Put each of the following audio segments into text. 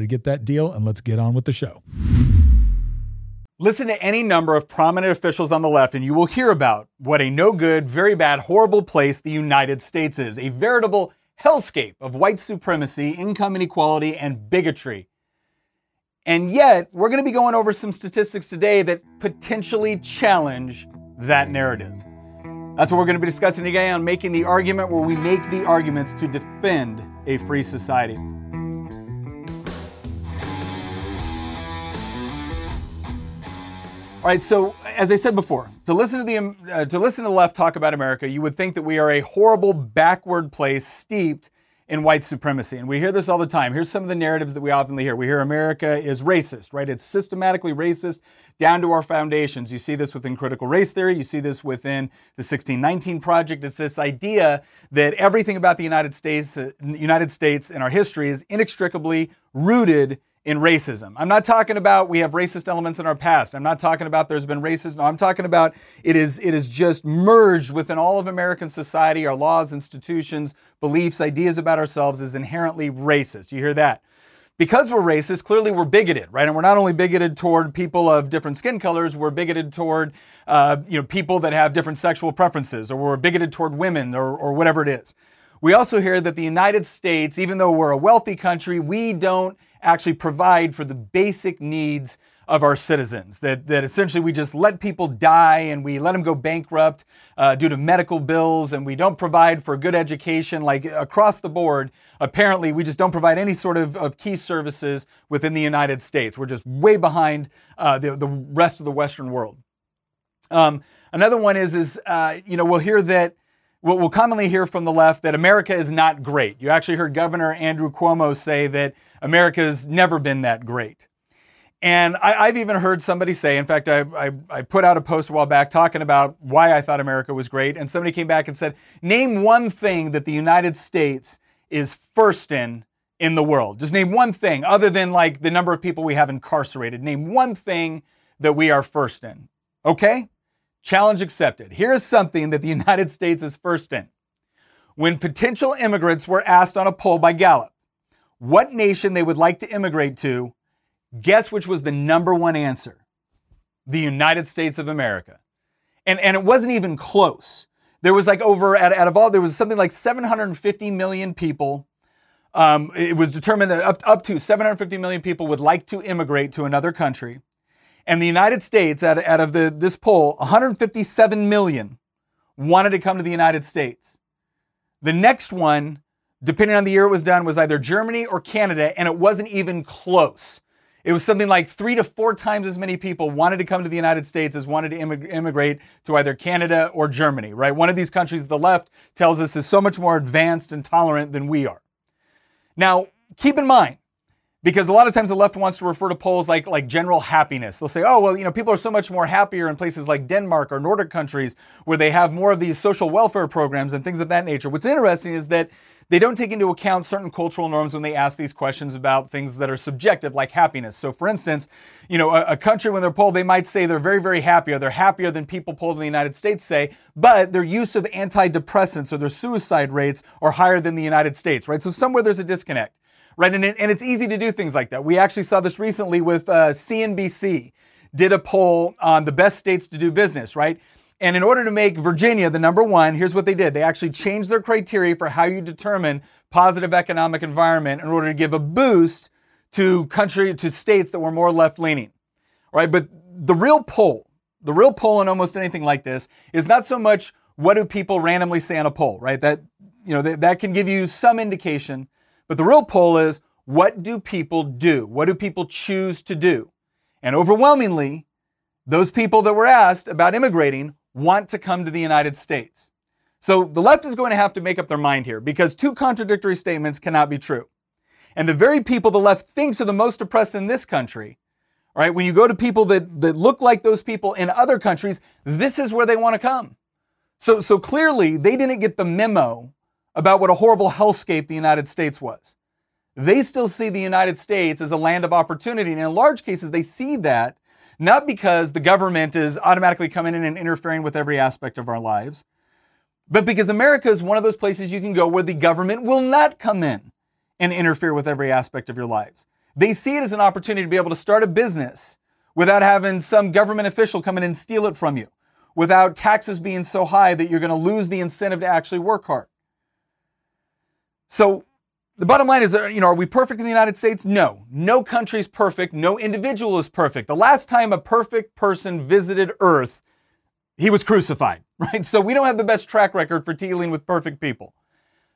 to get that deal, and let's get on with the show. Listen to any number of prominent officials on the left, and you will hear about what a no good, very bad, horrible place the United States is a veritable hellscape of white supremacy, income inequality, and bigotry. And yet, we're going to be going over some statistics today that potentially challenge that narrative. That's what we're going to be discussing today on Making the Argument, where we make the arguments to defend a free society. All right, so as I said before, to listen to the um, uh, to listen to the left talk about America, you would think that we are a horrible backward place steeped in white supremacy. And we hear this all the time. Here's some of the narratives that we often hear. We hear America is racist, right? It's systematically racist down to our foundations. You see this within critical race theory, you see this within the 1619 project. It's this idea that everything about the United States, uh, United States and our history is inextricably rooted in racism. I'm not talking about we have racist elements in our past. I'm not talking about there's been racism. No, I'm talking about it is it is just merged within all of American society, our laws, institutions, beliefs, ideas about ourselves is inherently racist. You hear that? Because we're racist, clearly we're bigoted, right? And we're not only bigoted toward people of different skin colors, we're bigoted toward uh, you know people that have different sexual preferences, or we're bigoted toward women, or, or whatever it is. We also hear that the United States, even though we're a wealthy country, we don't actually provide for the basic needs of our citizens. That, that essentially we just let people die and we let them go bankrupt uh, due to medical bills and we don't provide for good education. Like across the board, apparently we just don't provide any sort of, of key services within the United States. We're just way behind uh, the, the rest of the Western world. Um, another one is, is uh, you know, we'll hear that we'll commonly hear from the left that America is not great. You actually heard Governor Andrew Cuomo say that America's never been that great. And I, have even heard somebody say, in fact, I, I, I, put out a post a while back talking about why I thought America was great. And somebody came back and said, Name one thing that the United States is first in in the world. Just name one thing other than like the number of people we have incarcerated. Name one thing that we are first in. Okay? Challenge accepted. Here's something that the United States is first in. When potential immigrants were asked on a poll by Gallup what nation they would like to immigrate to, guess which was the number one answer? The United States of America. And, and it wasn't even close. There was like over, out, out of all, there was something like 750 million people. Um, it was determined that up, up to 750 million people would like to immigrate to another country. And the United States, out, out of the, this poll, 157 million wanted to come to the United States. The next one, depending on the year it was done, was either Germany or Canada, and it wasn't even close. It was something like three to four times as many people wanted to come to the United States as wanted to immigrate to either Canada or Germany, right? One of these countries the left tells us is so much more advanced and tolerant than we are. Now, keep in mind, because a lot of times the left wants to refer to polls like like general happiness. They'll say, "Oh, well, you know, people are so much more happier in places like Denmark or Nordic countries where they have more of these social welfare programs and things of that nature." What's interesting is that they don't take into account certain cultural norms when they ask these questions about things that are subjective, like happiness. So, for instance, you know, a, a, country when they're polled, they might say they're very, very happy, or they're happier than people polled in the United States say, but their use of antidepressants or their suicide rates are higher than the United States, right? So somewhere there's a disconnect right? And, and it's easy to do things like that. We actually saw this recently with uh, CNBC did a poll on the best states to do business, right? And in order to make Virginia the number one, here's what they did. They actually changed their criteria for how you determine positive economic environment in order to give a boost to country to states that were more left leaning. Right? But the real poll, the real poll in almost anything like this is not so much what do people randomly say on a poll, right? That you know that, that can give you some indication, but the real poll is what do people do? What do people choose to do? And overwhelmingly, those people that were asked about immigrating want to come to the United States. So the left is going to have to make up their mind here because two contradictory statements cannot be true. And the very people the left thinks are the most oppressed in this country, right? When you go to people that, that look like those people in other countries, this is where they want to come. So, so clearly, they didn't get the memo about what a horrible hellscape the United States was. They still see the United States as a land of opportunity. And in large cases, they see that not because the government is automatically coming in and interfering with every aspect of our lives, but because America is one of those places you can go where the government will not come in and interfere with every aspect of your lives. They see it as an opportunity to be able to start a business without having some government official come in and steal it from you, without taxes being so high that you're going to lose the incentive to actually work hard. So the bottom line is, uh, you know, are we perfect in the United States? No. No country is perfect. No individual is perfect. The last time a perfect person visited Earth, he was crucified, right? So we don't have the best track record for dealing with perfect people.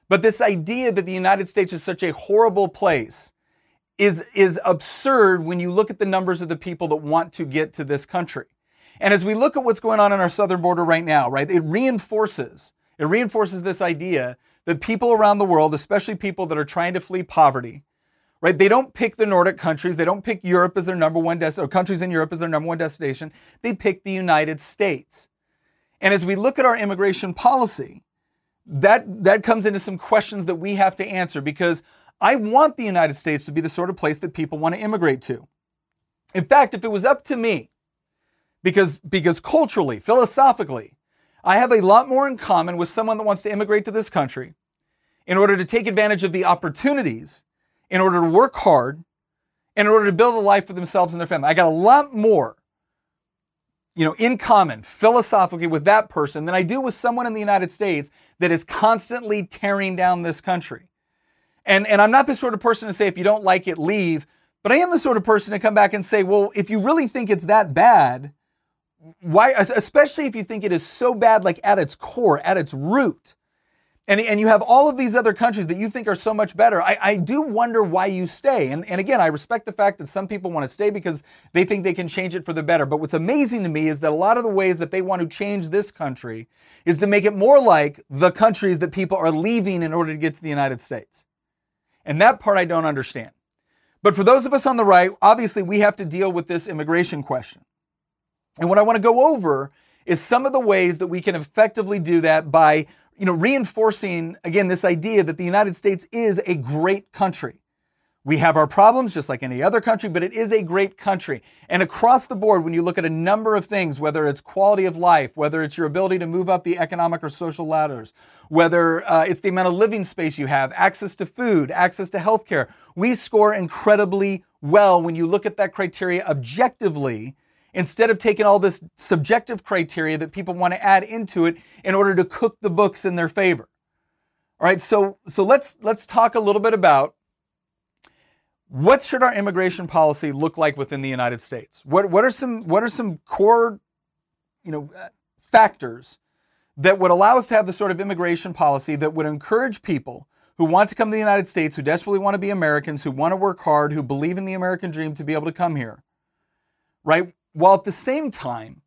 But this idea that the United States is such a horrible place is, is absurd when you look at the numbers of the people that want to get to this country. And as we look at what's going on on our southern border right now, right, it reinforces, it reinforces this idea that people around the world, especially people that are trying to flee poverty, right? They don't pick the Nordic countries. They don't pick Europe as their number one destination, or countries in Europe as their number one destination. They pick the United States. And as we look at our immigration policy, that, that comes into some questions that we have to answer because I want the United States to be the sort of place that people want to immigrate to. In fact, if it was up to me, because, because culturally, philosophically, I have a lot more in common with someone that wants to immigrate to this country in order to take advantage of the opportunities, in order to work hard, in order to build a life for themselves and their family. I got a lot more, you know, in common philosophically with that person than I do with someone in the United States that is constantly tearing down this country. And, and I'm not the sort of person to say, if you don't like it, leave. But I am the sort of person to come back and say, well, if you really think it's that bad, why, especially if you think it is so bad, like at its core, at its root, and, and you have all of these other countries that you think are so much better, I, I do wonder why you stay. And, and again, I respect the fact that some people want to stay because they think they can change it for the better. But what's amazing to me is that a lot of the ways that they want to change this country is to make it more like the countries that people are leaving in order to get to the United States. And that part I don't understand. But for those of us on the right, obviously we have to deal with this immigration question. And what I want to go over is some of the ways that we can effectively do that by you know, reinforcing again this idea that the United States is a great country. We have our problems just like any other country, but it is a great country. And across the board, when you look at a number of things, whether it's quality of life, whether it's your ability to move up the economic or social ladders, whether uh, it's the amount of living space you have, access to food, access to healthcare, we score incredibly well when you look at that criteria objectively instead of taking all this subjective criteria that people want to add into it in order to cook the books in their favor. All right, so so let's let's talk a little bit about what should our immigration policy look like within the United States? What what are some what are some core you know uh, factors that would allow us to have the sort of immigration policy that would encourage people who want to come to the United States, who desperately want to be Americans, who want to work hard, who believe in the American dream to be able to come here, right? While at the same time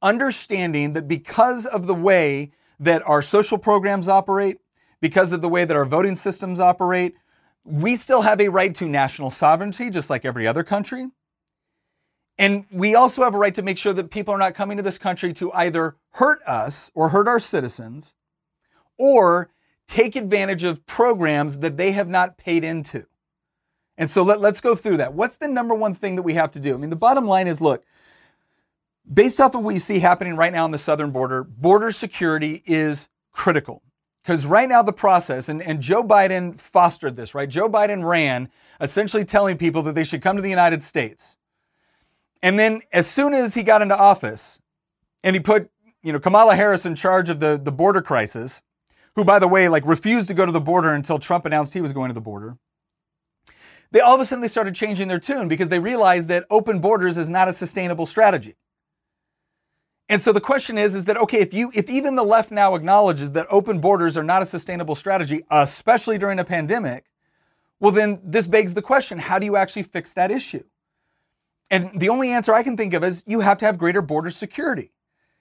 understanding that because of the way that our social programs operate, because of the way that our voting systems operate, we still have a right to national sovereignty, just like every other country. And we also have a right to make sure that people are not coming to this country to either hurt us or hurt our citizens or take advantage of programs that they have not paid into. And so let, us go through that. What's the number one thing that we have to do? I mean, the bottom line is look, based off of what you see happening right now on the southern border, border security is critical. Because right now, the process, and, and Joe Biden fostered this, right? Joe Biden ran essentially telling people that they should come to the United States. And then, as soon as he got into office and he put, you know, Kamala Harris in charge of the, the border crisis, who, by the way, like refused to go to the border until Trump announced he was going to the border, they all of a sudden they started changing their tune because they realized that open borders is not a sustainable strategy. And so the question is, is that okay, if you if even the left now acknowledges that open borders are not a sustainable strategy, especially during a pandemic, well then this begs the question, how do you actually fix that issue? And the only answer I can think of is you have to have greater border security.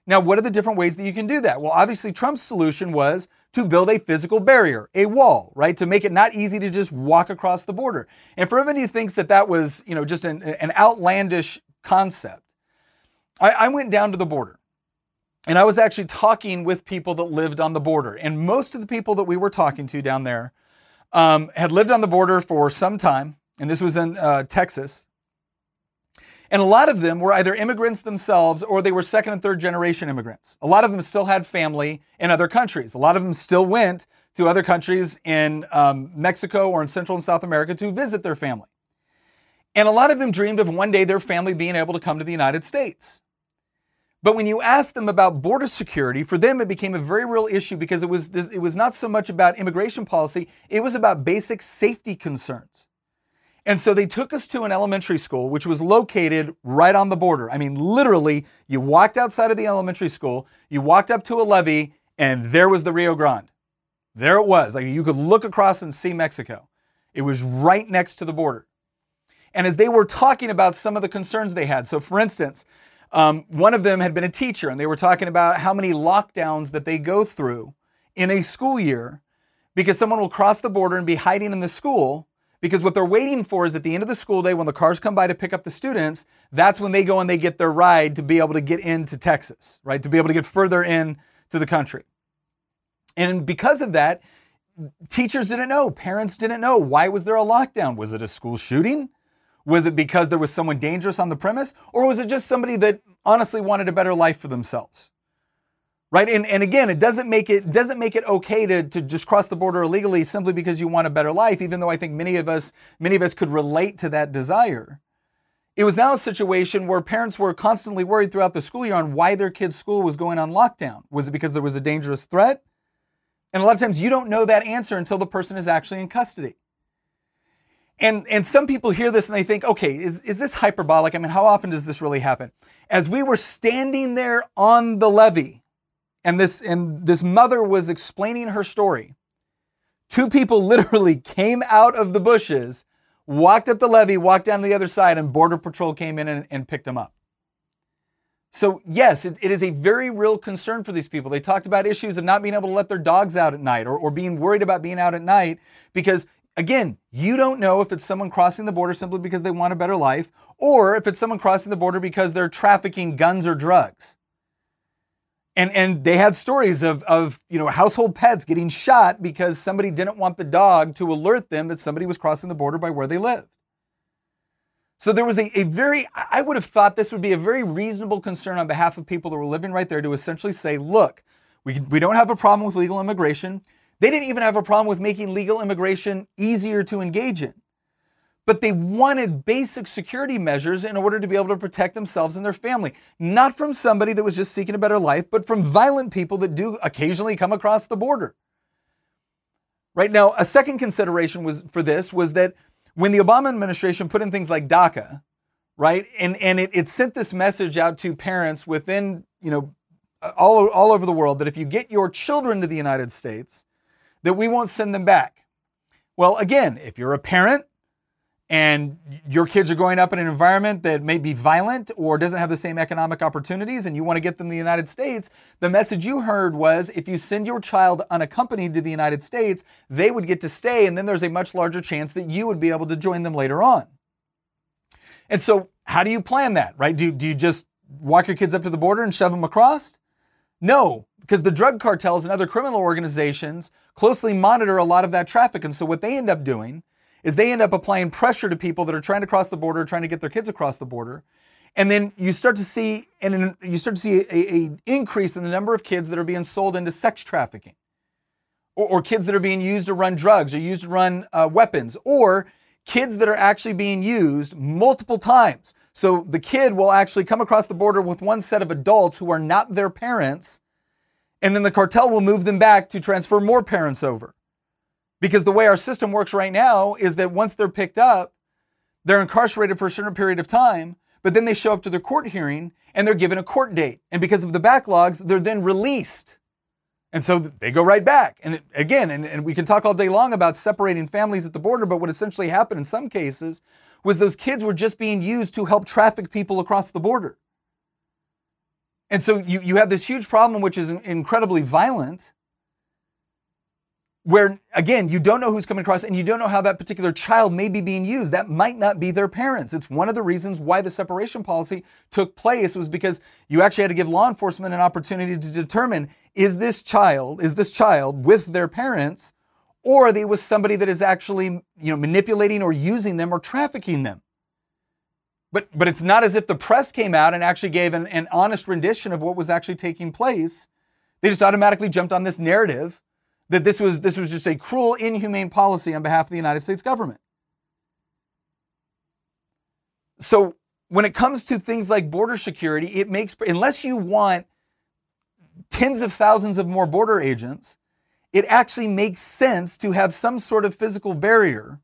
Now, what are the different ways that you can do that? Well, obviously, Trump's solution was to build a physical barrier, a wall, right? To make it not easy to just walk across the border. And for everybody who thinks that that was, you know, just an, an outlandish concept, I, I went down to the border and I was actually talking with people that lived on the border. And most of the people that we were talking to down there um, had lived on the border for some time. And this was in uh, Texas. And a lot of them were either immigrants themselves or they were second and third generation immigrants. A lot of them still had family in other countries. A lot of them still went to other countries in um, Mexico or in Central and South America to visit their family. And a lot of them dreamed of one day their family being able to come to the United States. But when you ask them about border security, for them it became a very real issue because it was, it was not so much about immigration policy, it was about basic safety concerns. And so they took us to an elementary school, which was located right on the border. I mean, literally, you walked outside of the elementary school, you walked up to a levee, and there was the Rio Grande. There it was. Like you could look across and see Mexico. It was right next to the border. And as they were talking about some of the concerns they had, so for instance, um, one of them had been a teacher, and they were talking about how many lockdowns that they go through in a school year because someone will cross the border and be hiding in the school because what they're waiting for is at the end of the school day when the cars come by to pick up the students, that's when they go and they get their ride to be able to get into Texas, right? To be able to get further in to the country. And because of that, teachers didn't know, parents didn't know. Why was there a lockdown? Was it a school shooting? Was it because there was someone dangerous on the premise? Or was it just somebody that honestly wanted a better life for themselves? right? And, and again, it doesn't make it doesn't make it okay to, to just cross the border illegally simply because you want a better life, even though I think many of us many of us could relate to that desire. It was now a situation where parents were constantly worried throughout the school year on why their kid's school was going on lockdown. Was it because there was a dangerous threat? And a lot of times you don't know that answer until the person is actually in custody. And, and some people hear this and they think, okay, is, is this hyperbolic? I mean, how often does this really happen? As we were standing there on the levee, and this and this mother was explaining her story. Two people literally came out of the bushes, walked up the levee, walked down the other side, and Border Patrol came in and, and picked them up. So, yes, it, it is a very real concern for these people. They talked about issues of not being able to let their dogs out at night or, or being worried about being out at night because, again, you don't know if it's someone crossing the border simply because they want a better life or if it's someone crossing the border because they're trafficking guns or drugs. And, and they had stories of, of you know household pets getting shot because somebody didn't want the dog to alert them that somebody was crossing the border by where they lived. So there was a, a very, I would have thought this would be a very reasonable concern on behalf of people that were living right there to essentially say, look, we, we don't have a problem with legal immigration. They didn't even have a problem with making legal immigration easier to engage in but they wanted basic security measures in order to be able to protect themselves and their family. Not from somebody that was just seeking a better life, but from violent people that do occasionally come across the border. Right now, a second consideration was for this was that when the Obama administration put in things like DACA, right, and, and it, it sent this message out to parents within, you know, all, all over the world that if you get your children to the United States, that we won't send them back. Well, again, if you're a parent and your kids are growing up in an environment that may be violent or doesn't have the same economic opportunities and you want to get them to the United States, the message you heard was if you send your child unaccompanied to the United States, they would get to stay and then there's a much larger chance that you would be able to join them later on. And so, how do you plan that, right? Do, do you just walk your kids up to the border and shove them across? No, because the drug cartels and other criminal organizations closely monitor a lot of that traffic. And so, what they end up doing is they end up applying pressure to people that are trying to cross the border, trying to get their kids across the border. And then you start to see, and you start to see a, a, increase in the number of kids that are being sold into sex trafficking, or, or kids that are being used to run drugs, or used to run uh, weapons, or kids that are actually being used multiple times. So the kid will actually come across the border with one set of adults who are not their parents, and then the cartel will move them back to transfer more parents over. Because the way our system works right now is that once they're picked up, They're incarcerated for a certain period of time, but then they show up to their court hearing and they're given a court date. And because of the backlogs, they're then released. And so they go right back. And it, again, and, and we can talk all day long about separating families at the border, but what essentially happened in some cases was those kids were just being used to help traffic people across the border. And so you, you have this huge problem, which is incredibly violent, where again, you don't know who's coming across and you don't know how that particular child may be being used. That might not be their parents. It's one of the reasons why the separation policy took place was because you actually had to give law enforcement an opportunity to determine is this child, is this child with their parents or they with somebody that is actually, you know, manipulating or using them or trafficking them? But, but it's not as if the press came out and actually gave an, an honest rendition of what was actually taking place. They just automatically jumped on this narrative that this was, this was just a cruel, inhumane policy on behalf of the United States government. So when it comes to things like border security, it makes, unless you want tens of thousands of more border agents, it actually makes sense to have some sort of physical barrier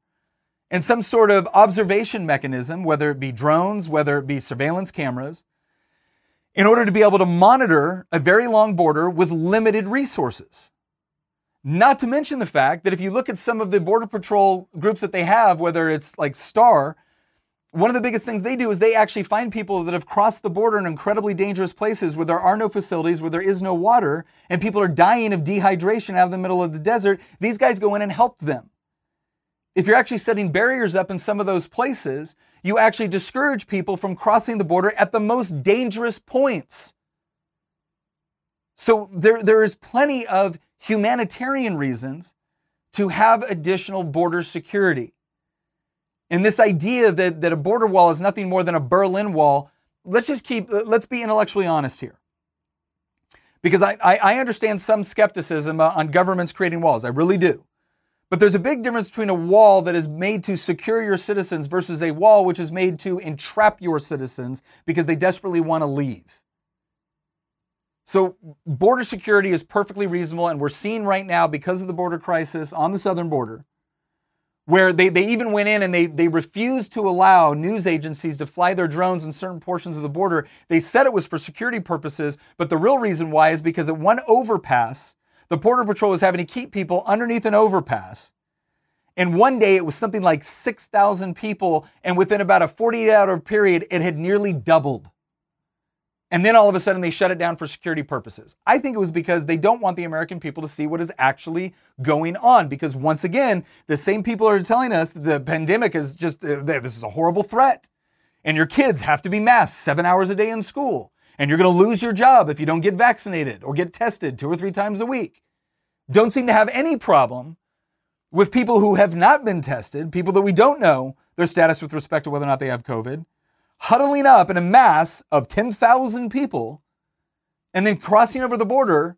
and some sort of observation mechanism, whether it be drones, whether it be surveillance cameras, in order to be able to monitor a very long border with limited resources. Not to mention the fact that if you look at some of the Border Patrol groups that they have, whether it's like STAR, one of the biggest things they do is they actually find people that have crossed the border in incredibly dangerous places where there are no facilities, where there is no water, and people are dying of dehydration out of the middle of the desert. These guys go in and help them. If you're actually setting barriers up in some of those places, you actually discourage people from crossing the border at the most dangerous points. So there, there is plenty of humanitarian reasons to have additional border security. And this idea that, that a border wall is nothing more than a Berlin Wall, let's just keep, let's be intellectually honest here. Because I, I, I understand some skepticism uh, on governments creating walls. I really do. But there's a big difference between a wall that is made to secure your citizens versus a wall which is made to entrap your citizens because they desperately want to leave. So, border security is perfectly reasonable, and we're seeing right now, because of the border crisis on the southern border, where they, they even went in and they, they refused to allow news agencies to fly their drones in certain portions of the border. They said it was for security purposes, but the real reason why is because at one overpass, the Border Patrol was having to keep people underneath an overpass. And one day it was something like 6,000 people, and within about a 48 hour period, it had nearly doubled. And then all of a sudden they shut it down for security purposes. I think it was because they don't want the American people to see what is actually going on. Because once again, the same people are telling us the pandemic is just, uh, this is a horrible threat. And your kids have to be masked seven hours a day in school and you're going to lose your job if you don't get vaccinated or get tested two or three times a week. Don't seem to have any problem with people who have not been tested, people that we don't know their status with respect to whether or not they have COVID, huddling up in a mass of 10,000 people and then crossing over the border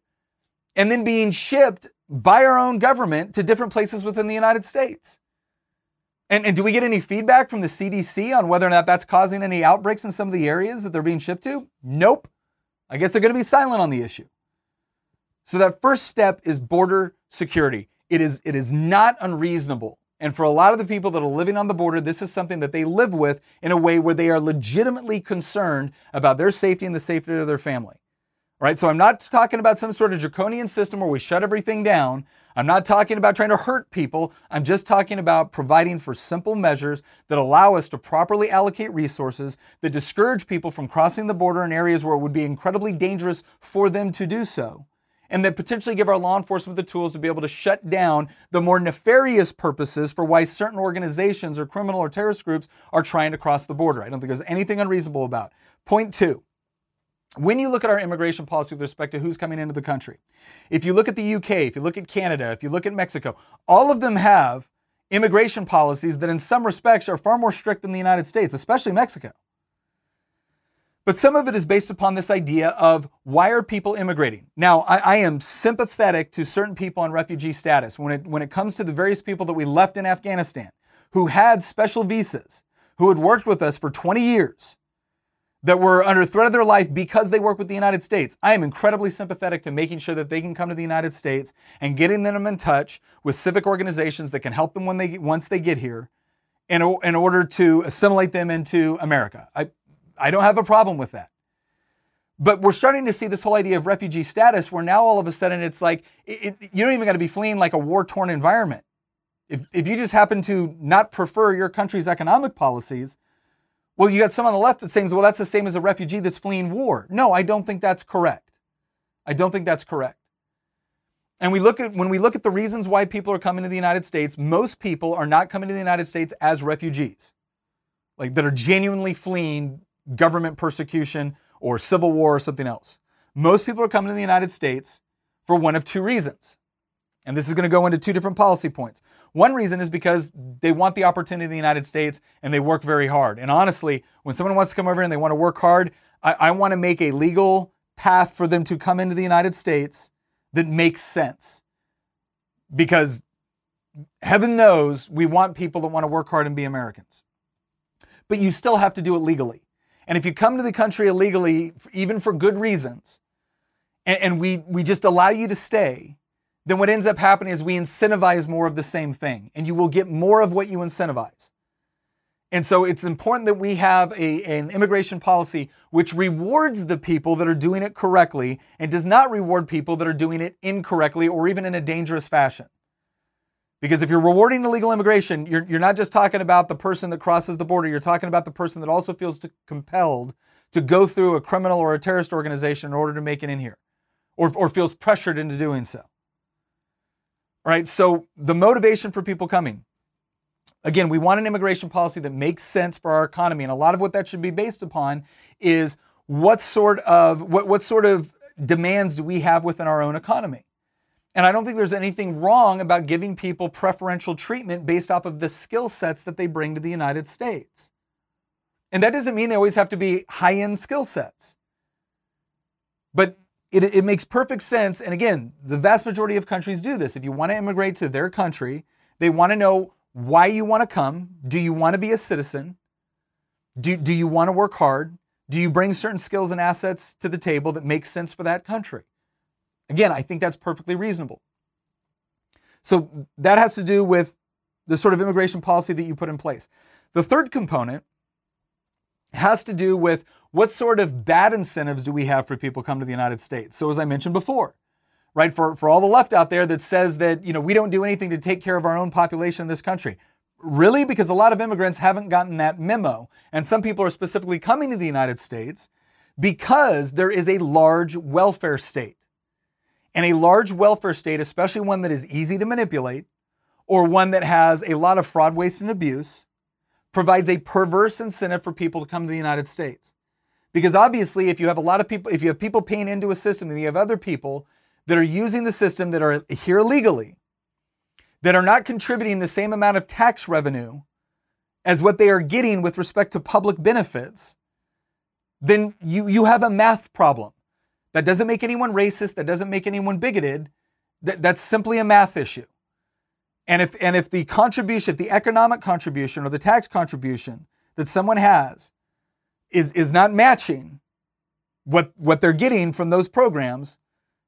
and then being shipped by our own government to different places within the United States. And, and do we get any feedback from the CDC on whether or not that's causing any outbreaks in some of the areas that they're being shipped to? Nope. I guess they're going to be silent on the issue. So that first step is border security. It is, it is not unreasonable. And for a lot of the people that are living on the border, this is something that they live with in a way where they are legitimately concerned about their safety and the safety of their family right? So I'm not talking about some sort of draconian system where we shut everything down. I'm not talking about trying to hurt people. I'm just talking about providing for simple measures that allow us to properly allocate resources that discourage people from crossing the border in areas where it would be incredibly dangerous for them to do so. And that potentially give our law enforcement the tools to be able to shut down the more nefarious purposes for why certain organizations or criminal or terrorist groups are trying to cross the border. I don't think there's anything unreasonable about. Point two, when you look at our immigration policy with respect to who's coming into the country, if you look at the UK, if you look at Canada, if you look at Mexico, all of them have immigration policies that in some respects are far more strict than the United States, especially Mexico. But some of it is based upon this idea of why are people immigrating? Now, I, I, am sympathetic to certain people on refugee status when it, when it comes to the various people that we left in Afghanistan who had special visas, who had worked with us for 20 years, that were under threat of their life because they work with the United States. I am incredibly sympathetic to making sure that they can come to the United States and getting them in touch with civic organizations that can help them when they once they get here in, in order to assimilate them into America. I, I don't have a problem with that. But we're starting to see this whole idea of refugee status where now all of a sudden it's like it, it, you don't even got to be fleeing like a war torn environment. If, if you just happen to not prefer your country's economic policies, well, you got some on the left that's saying, well, that's the same as a refugee that's fleeing war. No, I don't think that's correct. I don't think that's correct. And we look at when we look at the reasons why people are coming to the United States, most people are not coming to the United States as refugees, like that are genuinely fleeing government persecution or civil war or something else. Most people are coming to the United States for one of two reasons. And this is going to go into two different policy points. One reason is because they want the opportunity in the United States and they work very hard. And honestly, when someone wants to come over and they want to work hard, I, I want to make a legal path for them to come into the United States that makes sense. Because heaven knows we want people that want to work hard and be Americans. But you still have to do it legally. And if you come to the country illegally, even for good reasons, and, and we, we just allow you to stay, then what ends up happening is we incentivize more of the same thing, and you will get more of what you incentivize. And so it's important that we have a, an immigration policy which rewards the people that are doing it correctly and does not reward people that are doing it incorrectly or even in a dangerous fashion. Because if you're rewarding illegal immigration, you're, you're not just talking about the person that crosses the border, you're talking about the person that also feels to, compelled to go through a criminal or a terrorist organization in order to make it in here or, or feels pressured into doing so. Right, so the motivation for people coming Again, we want an immigration policy that makes sense for our economy. And a lot of what that should be based upon is what sort of what, what sort of demands do we have within our own economy? And I don't think there's anything wrong about giving people preferential treatment based off of the skill sets that they bring to the United States. And that doesn't mean they always have to be high end skill sets. But it, it makes perfect sense. And again, the vast majority of countries do this. If you want to immigrate to their country, they want to know why you want to come. Do you want to be a citizen? Do, do you want to work hard? Do you bring certain skills and assets to the table that make sense for that country? Again, I think that's perfectly reasonable. So that has to do with the sort of immigration policy that you put in place. The third component has to do with what sort of bad incentives do we have for people come to the United States? So as I mentioned before, right? For, for all the left out there that says that, you know, we don't do anything to take care of our own population in this country. Really? Because a lot of immigrants haven't gotten that memo. And some people are specifically coming to the United States because there is a large welfare state. And a large welfare state, especially one that is easy to manipulate or one that has a lot of fraud, waste, and abuse, provides a perverse incentive for people to come to the United States. Because obviously, if you have a lot of people, if you have people paying into a system and you have other people that are using the system that are here legally, that are not contributing the same amount of tax revenue as what they are getting with respect to public benefits, then you, you have a math problem. That doesn't make anyone racist, that doesn't make anyone bigoted. That, that's simply a math issue. And if, and if the contribution, if the economic contribution or the tax contribution that someone has is, is not matching what, what they're getting from those programs,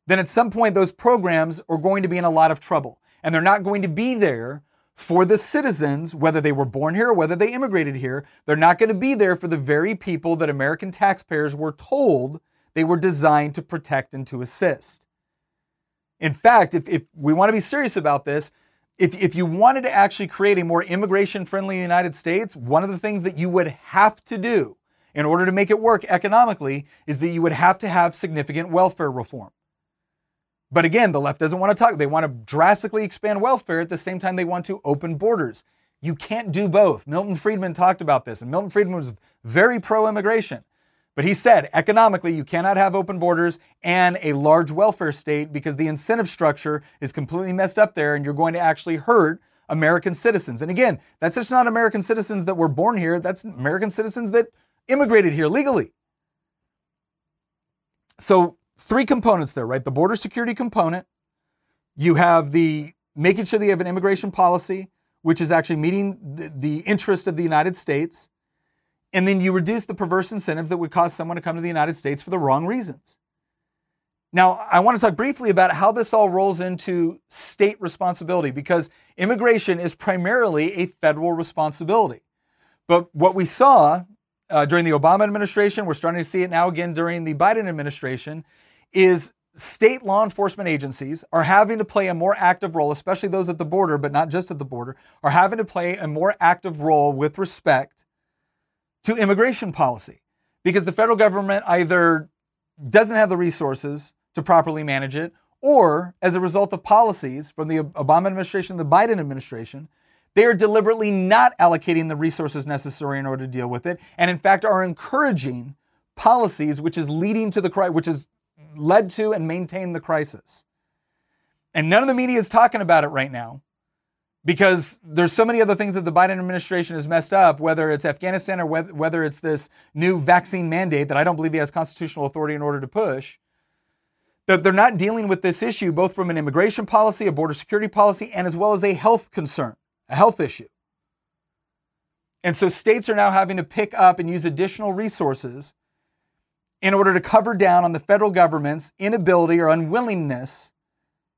then at some point those programs are going to be in a lot of trouble. And they're not going to be there for the citizens, whether they were born here or whether they immigrated here. They're not going to be there for the very people that American taxpayers were told they were designed to protect and to assist. In fact, if, if we want to be serious about this, if, if you wanted to actually create a more immigration friendly United States, one of the things that you would have to do in order to make it work economically is that you would have to have significant welfare reform. But again, the left doesn't want to talk. They want to drastically expand welfare at the same time they want to open borders. You can't do both. Milton Friedman talked about this, and Milton Friedman was very pro immigration. But he said economically, you cannot have open borders and a large welfare state because the incentive structure is completely messed up there, and you're going to actually hurt American citizens. And again, that's just not American citizens that were born here, that's American citizens that immigrated here legally. So three components there, right? The border security component. You have the making sure that you have an immigration policy, which is actually meeting the, the interest of the United States. And then you reduce the perverse incentives that would cause someone to come to the United States for the wrong reasons. Now, I want to talk briefly about how this all rolls into state responsibility because immigration is primarily a federal responsibility. But what we saw uh, during the Obama administration, we're starting to see it now again during the Biden administration, is state law enforcement agencies are having to play a more active role, especially those at the border, but not just at the border, are having to play a more active role with respect to immigration policy. Because the federal government either doesn't have the resources to properly manage it, or as a result of policies from the Obama administration the Biden administration, they are deliberately not allocating the resources necessary in order to deal with it, and in fact are encouraging policies which is leading to the crisis, which has led to and maintained the crisis. And none of the media is talking about it right now because there's so many other things that the Biden administration has messed up, whether it's Afghanistan or whether it's this new vaccine mandate that I don't believe he has constitutional authority in order to push that they're not dealing with this issue both from an immigration policy, a border security policy, and as well as a health concern, a health issue. And so states are now having to pick up and use additional resources in order to cover down on the federal government's inability or unwillingness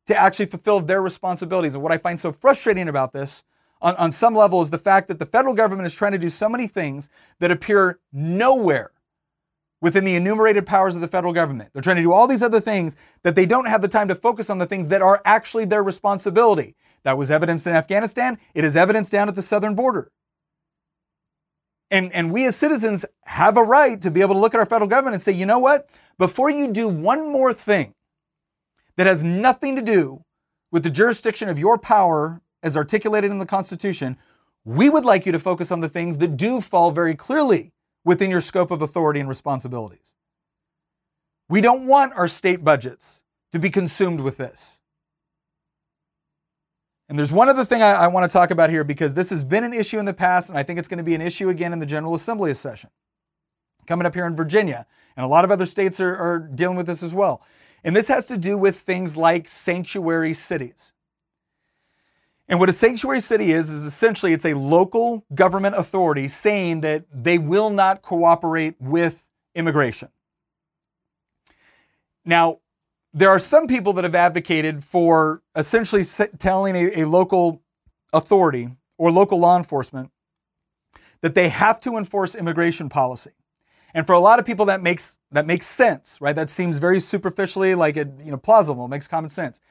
to actually fulfill their responsibilities. And what I find so frustrating about this on, on some level is the fact that the federal government is trying to do so many things that appear nowhere within the enumerated powers of the federal government. They're trying to do all these other things that they don't have the time to focus on the things that are actually their responsibility. That was evidenced in Afghanistan. It is evidenced down at the southern border. And, and we as citizens have a right to be able to look at our federal government and say, you know what? Before you do one more thing that has nothing to do with the jurisdiction of your power as articulated in the Constitution, we would like you to focus on the things that do fall very clearly within your scope of authority and responsibilities. We don't want our state budgets to be consumed with this. And there's one other thing I, I want to talk about here because this has been an issue in the past, and I think it's going to be an issue again in the General Assembly session coming up here in Virginia. And a lot of other states are, are dealing with this as well. And this has to do with things like sanctuary cities. And what a sanctuary city is, is essentially it's a local government authority saying that they will not cooperate with immigration. Now, there are some people that have advocated for essentially telling a, a local authority or local law enforcement that they have to enforce immigration policy. And for a lot of people, that makes that makes sense, right? That seems very superficially like it, you know, plausible, makes common sense.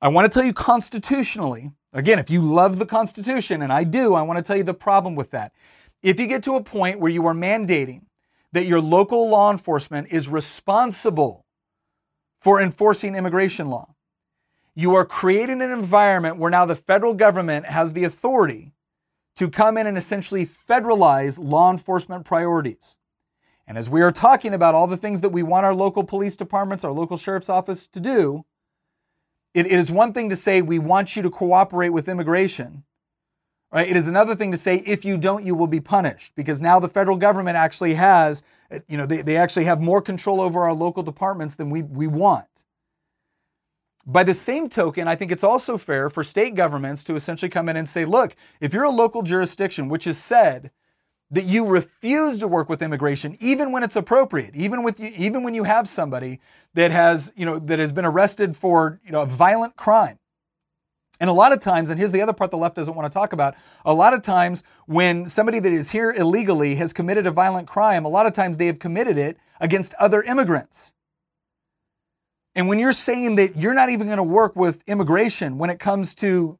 I want to tell you constitutionally, again, if you love the Constitution, and I do, I want to tell you the problem with that. If you get to a point where you are mandating that your local law enforcement is responsible for enforcing immigration law, you are creating an environment where now the federal government has the authority to come in and essentially federalize law enforcement priorities. And as we are talking about all the things that we want our local police departments, our local sheriff's office to do, it, it is one thing to say, we want you to cooperate with immigration. Right? It is another thing to say, if you don't, you will be punished. Because now the federal government actually has, you know, they, they actually have more control over our local departments than we, we want. By the same token, I think it's also fair for state governments to essentially come in and say, look, if you're a local jurisdiction which has said that you refuse to work with immigration even when it's appropriate even with you, even when you have somebody that has you know that has been arrested for you know a violent crime and a lot of times and here's the other part the left doesn't want to talk about a lot of times when somebody that is here illegally has committed a violent crime a lot of times they have committed it against other immigrants and when you're saying that you're not even going to work with immigration when it comes to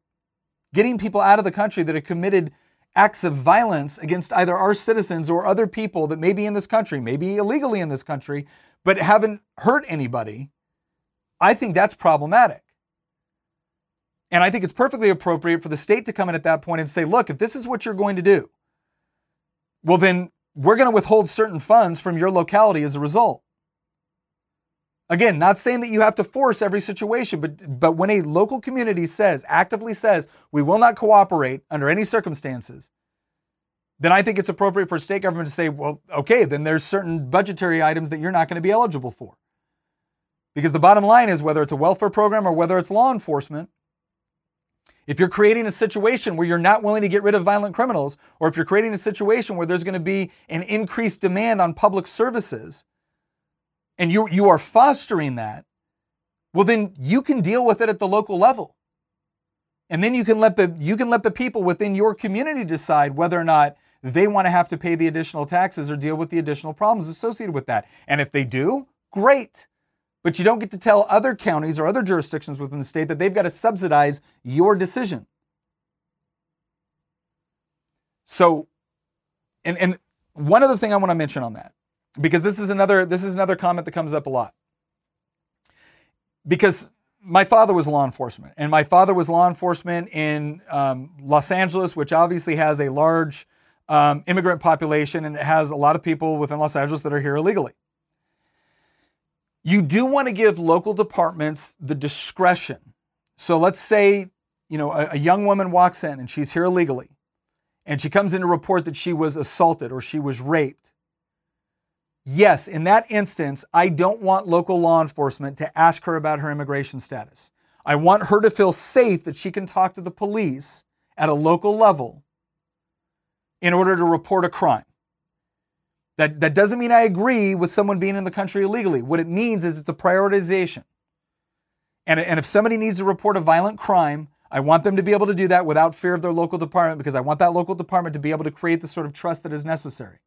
getting people out of the country that have committed acts of violence against either our citizens or other people that may be in this country, maybe illegally in this country, but haven't hurt anybody, I think that's problematic. And I think it's perfectly appropriate for the state to come in at that point and say, look, if this is what you're going to do, well, then we're going to withhold certain funds from your locality as a result. Again, not saying that you have to force every situation, but, but when a local community says, actively says, we will not cooperate under any circumstances, then I think it's appropriate for state government to say, well, okay, then there's certain budgetary items that you're not going to be eligible for. Because the bottom line is whether it's a welfare program or whether it's law enforcement, if you're creating a situation where you're not willing to get rid of violent criminals, or if you're creating a situation where there's going to be an increased demand on public services, and you, you are fostering that, well then you can deal with it at the local level. And then you can let the you can let the people within your community decide whether or not they want to have to pay the additional taxes or deal with the additional problems associated with that. And if they do, great. But you don't get to tell other counties or other jurisdictions within the state that they've got to subsidize your decision. So, and, and one other thing I want to mention on that, because this is another this is another comment that comes up a lot. Because my father was law enforcement, and my father was law enforcement in um, Los Angeles, which obviously has a large um, immigrant population and it has a lot of people within Los Angeles that are here illegally. You do want to give local departments the discretion. So let's say, you know, a, a young woman walks in and she's here illegally and she comes in to report that she was assaulted or she was raped. Yes, in that instance, I don't want local law enforcement to ask her about her immigration status. I want her to feel safe that she can talk to the police at a local level in order to report a crime. That, that doesn't mean I agree with someone being in the country illegally. What it means is it's a prioritization. And, and if somebody needs to report a violent crime, I want them to be able to do that without fear of their local department because I want that local department to be able to create the sort of trust that is necessary.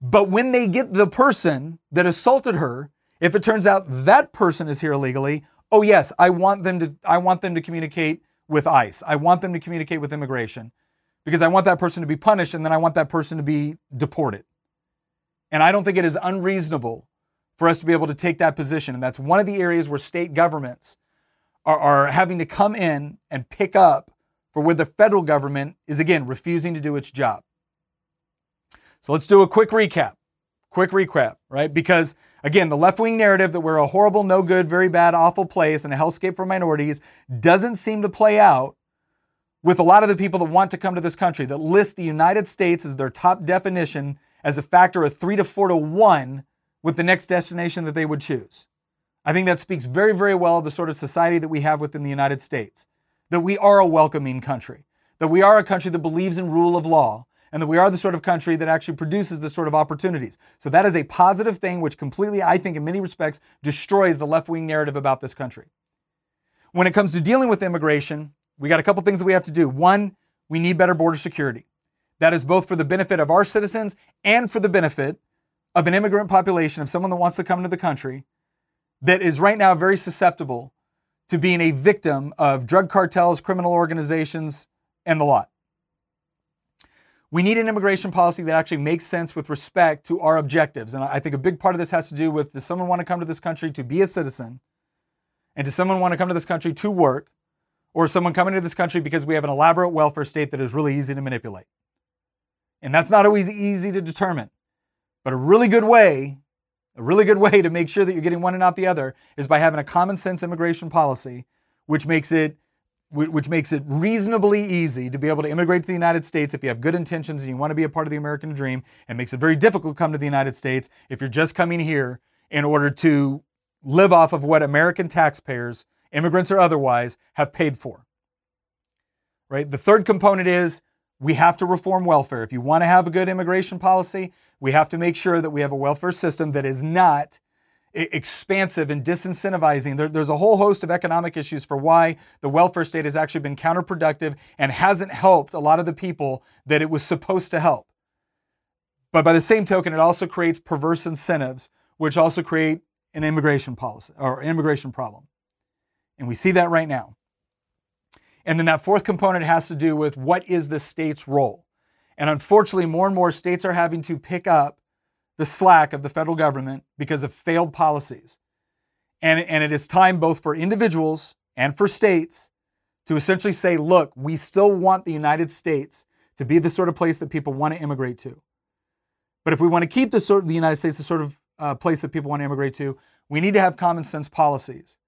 But when they get the person that assaulted her, if it turns out that person is here illegally, oh yes, I want them to I want them to communicate with ICE. I want them to communicate with immigration because I want that person to be punished and then I want that person to be deported. And I don't think it is unreasonable for us to be able to take that position. And that's one of the areas where state governments are, are having to come in and pick up for where the federal government is, again, refusing to do its job. So let's do a quick recap. Quick recap, right? Because again, the left wing narrative that we're a horrible, no good, very bad, awful place and a hellscape for minorities doesn't seem to play out with a lot of the people that want to come to this country that list the United States as their top definition as a factor of three to four to one with the next destination that they would choose. I think that speaks very, very well of the sort of society that we have within the United States. That we are a welcoming country, that we are a country that believes in rule of law, and that we are the sort of country that actually produces the sort of opportunities. So that is a positive thing, which completely, I think, in many respects, destroys the left wing narrative about this country. When it comes to dealing with immigration, we got a couple things that we have to do. One, we need better border security. That is both for the benefit of our citizens and for the benefit of an immigrant population, of someone that wants to come into the country that is right now very susceptible to being a victim of drug cartels, criminal organizations, and the lot. We need an immigration policy that actually makes sense with respect to our objectives. And I think a big part of this has to do with does someone want to come to this country to be a citizen? And does someone want to come to this country to work? Or is someone coming to this country because we have an elaborate welfare state that is really easy to manipulate? And that's not always easy to determine. But a really good way, a really good way to make sure that you're getting one and not the other is by having a common sense immigration policy, which makes it which makes it reasonably easy to be able to immigrate to the United States if you have good intentions and you want to be a part of the American dream, and makes it very difficult to come to the United States if you're just coming here in order to live off of what American taxpayers, immigrants or otherwise, have paid for. Right? The third component is we have to reform welfare. If you want to have a good immigration policy, we have to make sure that we have a welfare system that is not expansive and disincentivizing. There, there's a whole host of economic issues for why the welfare state has actually been counterproductive and hasn't helped a lot of the people that it was supposed to help. But by the same token, it also creates perverse incentives, which also create an immigration policy or immigration problem. And we see that right now. And then that fourth component has to do with what is the state's role? And unfortunately, more and more states are having to pick up the slack of the federal government because of failed policies. And, and it is time both for individuals and for states to essentially say, look, we still want the United States to be the sort of place that people want to immigrate to. But if we want to keep the, sort of, the United States the sort of uh, place that people want to immigrate to, we need to have common sense policies.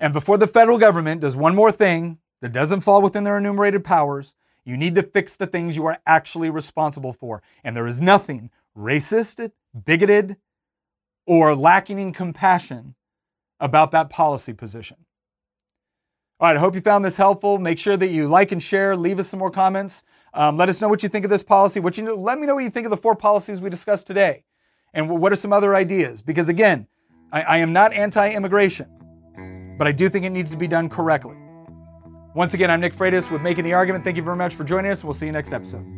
And before the federal government does one more thing that doesn't fall within their enumerated powers, you need to fix the things you are actually responsible for. And there is nothing racist, bigoted, or lacking in compassion about that policy position. All right, I hope you found this helpful. Make sure that you like and share, leave us some more comments. Um, let us know what you think of this policy. What you know, let me know what you think of the four policies we discussed today, and what are some other ideas. Because again, I, I am not anti-immigration. but I do think it needs to be done correctly. Once again, I'm Nick Freitas with Making the Argument. Thank you very much for joining us. We'll see you next episode.